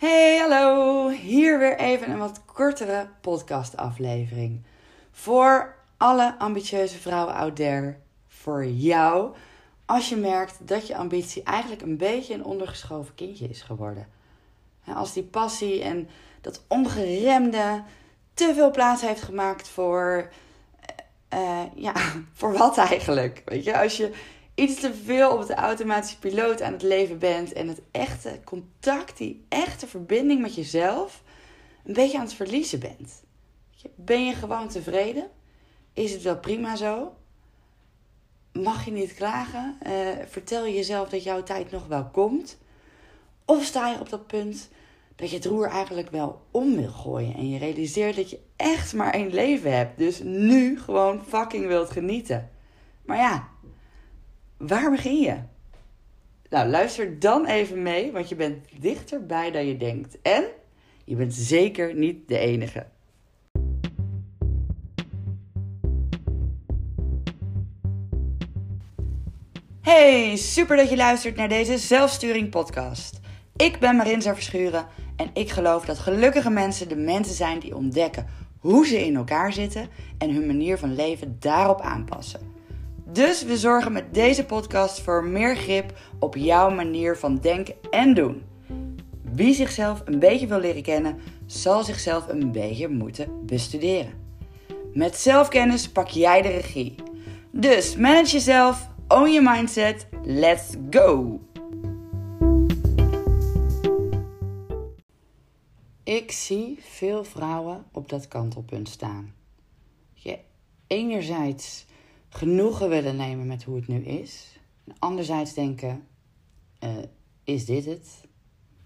Hey, hallo! Hier weer even een wat kortere podcastaflevering. Voor alle ambitieuze vrouwen out there. Voor jou. Als je merkt dat je ambitie eigenlijk een beetje een ondergeschoven kindje is geworden. Als die passie en dat ongeremde te veel plaats heeft gemaakt voor. Uh, ja, voor wat eigenlijk? Weet je, als je iets te veel op de automatische piloot aan het leven bent en het echte contact, die echte verbinding met jezelf, een beetje aan het verliezen bent. Ben je gewoon tevreden? Is het wel prima zo? Mag je niet klagen? Uh, vertel je jezelf dat jouw tijd nog wel komt? Of sta je op dat punt dat je het roer eigenlijk wel om wil gooien en je realiseert dat je echt maar één leven hebt, dus nu gewoon fucking wilt genieten? Maar ja, Waar begin je? Nou, luister dan even mee, want je bent dichterbij dan je denkt. En je bent zeker niet de enige. Hey, super dat je luistert naar deze Zelfsturing podcast. Ik ben Marinza Verschuren en ik geloof dat gelukkige mensen de mensen zijn die ontdekken hoe ze in elkaar zitten en hun manier van leven daarop aanpassen. Dus we zorgen met deze podcast voor meer grip op jouw manier van denken en doen. Wie zichzelf een beetje wil leren kennen, zal zichzelf een beetje moeten bestuderen. Met zelfkennis pak jij de regie. Dus manage jezelf, own your mindset, let's go! Ik zie veel vrouwen op dat kantelpunt staan. Je enerzijds genoegen willen nemen met hoe het nu is. En anderzijds denken, uh, is dit het?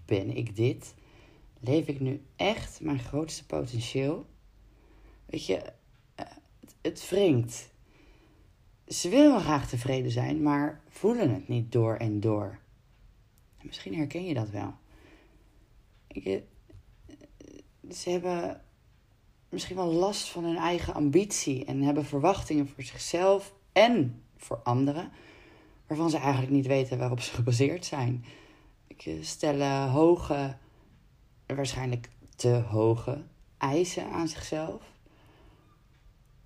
Ben ik dit? Leef ik nu echt mijn grootste potentieel? Weet je, uh, het, het wringt. Ze willen graag tevreden zijn, maar voelen het niet door en door. Misschien herken je dat wel. Je, ze hebben misschien wel last van hun eigen ambitie en hebben verwachtingen voor zichzelf en voor anderen, waarvan ze eigenlijk niet weten waarop ze gebaseerd zijn. Ze stellen hoge, waarschijnlijk te hoge eisen aan zichzelf.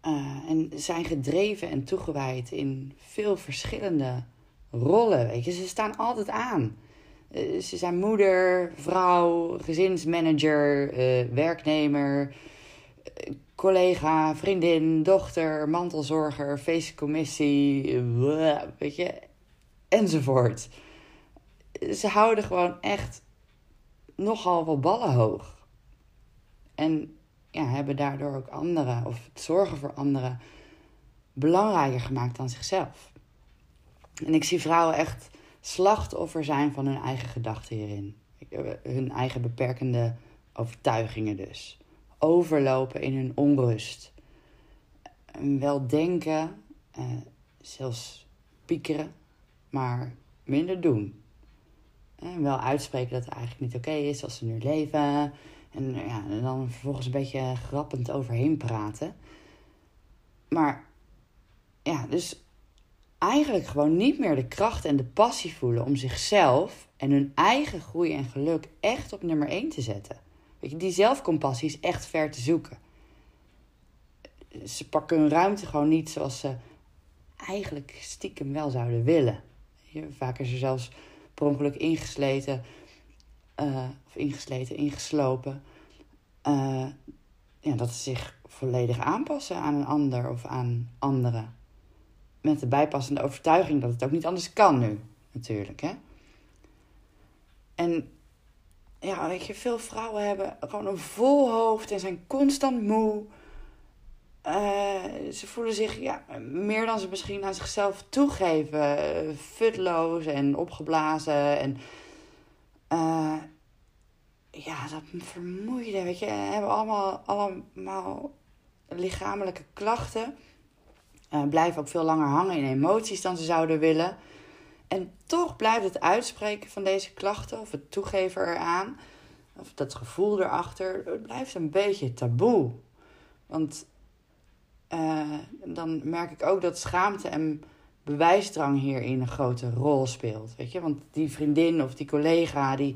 Uh, en zijn gedreven en toegewijd in veel verschillende rollen. Weet je, ze staan altijd aan. Ze zijn moeder, vrouw, gezinsmanager, werknemer, collega, vriendin, dochter, mantelzorger, feestcommissie, weet je, enzovoort. Ze houden gewoon echt nogal wat ballen hoog. En ja, hebben daardoor ook anderen, of het zorgen voor anderen, belangrijker gemaakt dan zichzelf. En ik zie vrouwen echt slachtoffer zijn van hun eigen gedachten hierin. Hun eigen beperkende overtuigingen dus overlopen in hun onrust. Wel denken, uh, zelfs piekeren, maar minder doen. En wel uitspreken dat het eigenlijk niet oké is als ze nu leven. En, ja, en dan vervolgens een beetje grappend overheen praten. Maar ja, dus eigenlijk gewoon niet meer de kracht en de passie voelen om zichzelf en hun eigen groei en geluk echt op nummer 1 te zetten. Weet je, die zelfcompassie is echt ver te zoeken. Ze pakken hun ruimte gewoon niet zoals ze eigenlijk stiekem wel zouden willen. Vaak is er zelfs per ongeluk ingesleten, uh, of ingesleten, ingeslopen. Uh, ja, dat ze zich volledig aanpassen aan een ander of aan anderen. Met de bijpassende overtuiging dat het ook niet anders kan nu, natuurlijk. Hè? En ja, weet je, veel vrouwen hebben gewoon een vol hoofd en zijn constant moe. Uh, ze voelen zich ja, meer dan ze misschien aan zichzelf toegeven. Futloos en opgeblazen. En uh, ja, dat vermoeide, weet je. Hebben allemaal, allemaal lichamelijke klachten. blijven ook veel langer hangen in emoties dan ze zouden willen. En toch blijft het uitspreken van deze klachten, of het toegeven eraan, of dat gevoel erachter, het blijft een beetje taboe. Want uh, dan merk ik ook dat schaamte en bewijsdrang hierin een grote rol speelt. Weet je? Want die vriendin of die collega die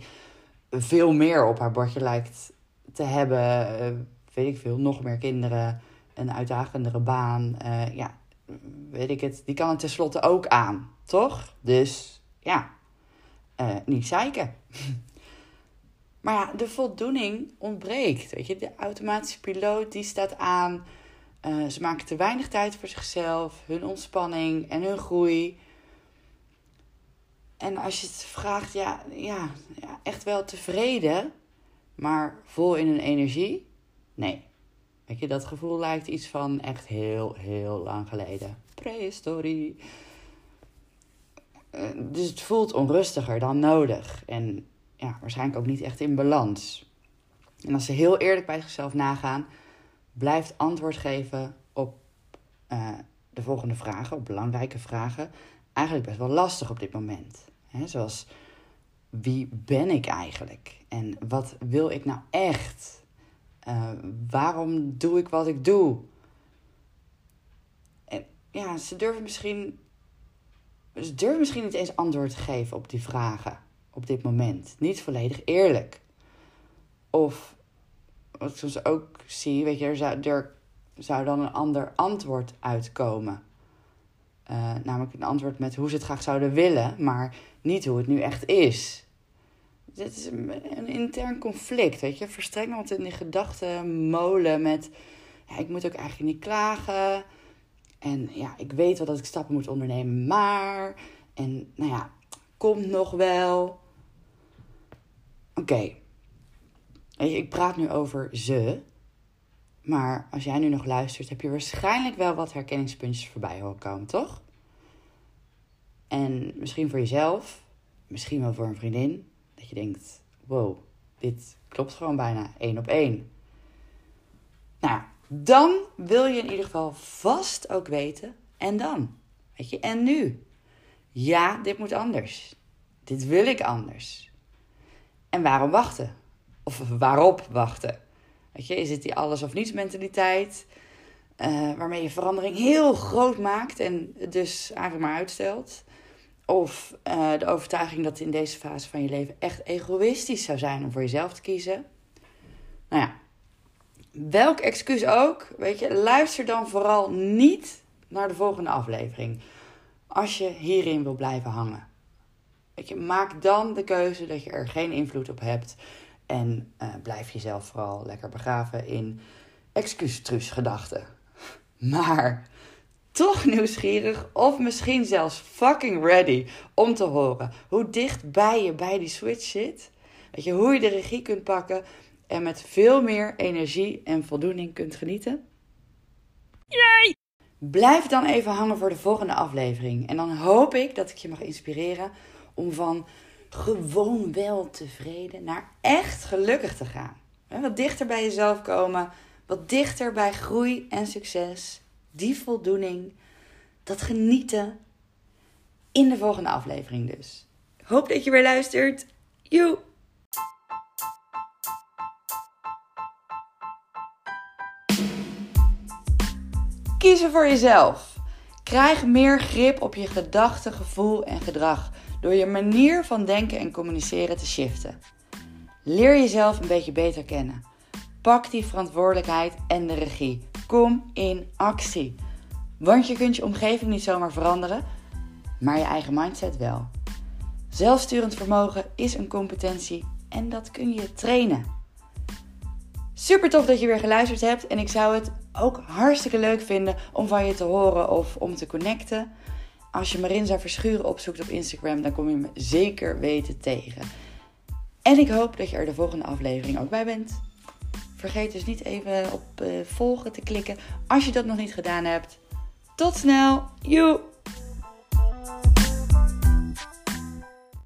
veel meer op haar bordje lijkt te hebben. eh, weet ik veel, nog meer kinderen, een uitdagendere baan. eh, ja, weet ik het. Die kan het tenslotte ook aan, toch? Dus ja, eh, niet zeiken. maar ja, de voldoening ontbreekt. Weet je, de automatische piloot die staat aan. Eh, ze maken te weinig tijd voor zichzelf, hun ontspanning en hun groei. En als je het vraagt, ja, ja, ja, echt wel tevreden, maar vol in een energie? Nee. Weet dat gevoel lijkt iets van echt heel, heel lang geleden. Prehistorie. Eh, Dus het voelt onrustiger dan nodig. En ja, waarschijnlijk ook niet echt in balans. En als ze heel eerlijk bij zichzelf nagaan, blijft antwoord geven op eh, de volgende vragen, op belangrijke vragen, eigenlijk best wel lastig op dit moment. Hè, zoals, wie ben ik eigenlijk? En wat wil ik nou echt? Eh, waarom doe ik wat ik doe? En ja, ze durven misschien, ze durven misschien niet eens antwoord te geven op die vragen op dit moment. Niet volledig eerlijk. Of wat ik soms ook zie, weet je, er zou, er zou dan een ander antwoord uitkomen. Eh, namelijk een antwoord met hoe ze het graag zouden willen, maar niet hoe het nu echt is. Dit is een, intern conflict, weet je. Verstrekt wat in die gedachtenmolen met... Ja, ik moet ook eigenlijk niet klagen. En ja, ik weet wel dat ik stappen moet ondernemen, maar... En nou ja, komt nog wel. Oké. Weet je, ik praat nu over ze. Maar als jij nu nog luistert, heb je waarschijnlijk wel wat herkenningspuntjes voorbij horen komen, toch? En misschien voor jezelf, misschien wel voor een vriendin, dat je denkt: wow, dit klopt gewoon bijna één op één. Nou, dan wil je in ieder geval vast ook weten: en dan? Weet je, en nu? Ja, dit moet anders. Dit wil ik anders. En waarom wachten? Of waarop wachten? Weet je, is het die alles of niets mentaliteit? eh, waarmee je verandering heel groot maakt en dus eigenlijk maar uitstelt? Of eh, de overtuiging dat het in deze fase van je leven echt egoïstisch zou zijn om voor jezelf te kiezen? Nou ja, welk excuus ook, weet je, luister dan vooral niet naar de volgende aflevering. Als je hierin wil blijven hangen. Weet je, maak dan de keuze dat je er geen invloed op hebt. En eh, blijf jezelf vooral lekker begraven in excuustruus gedachten. Maar toch nieuwsgierig of misschien zelfs fucking ready om te horen hoe dichtbij je bij die switch zit. Weet je, hoe je de regie kunt pakken en met veel meer energie en voldoening kunt genieten? Yay! Blijf dan even hangen voor de volgende aflevering. En dan hoop ik dat ik je mag inspireren om van gewoon wel tevreden naar echt gelukkig te gaan. Wat dichter bij jezelf komen, wat dichter bij groei en succes, die voldoening, dat genieten in de volgende aflevering dus. Hoop dat je weer luistert. Joe! Kiezen voor jezelf. Krijg meer grip op je gedachten, gevoel en gedrag door je manier van denken en communiceren te shiften. Leer jezelf een beetje beter kennen. Pak die verantwoordelijkheid en de regie. Kom in actie. Want je kunt je omgeving niet zomaar veranderen, maar je eigen mindset wel. Zelfsturend vermogen is een competentie en dat kun je trainen. Super tof dat je weer geluisterd hebt en ik zou het ook hartstikke leuk vinden om van je te horen of om te connecten. Als je Marinza Verschuren opzoekt op Instagram, dan kom je me zeker weten tegen. En ik hoop dat je er de volgende aflevering ook bij bent. Vergeet dus niet even op uh, volgen te klikken als je dat nog niet gedaan hebt. Tot snel, joe!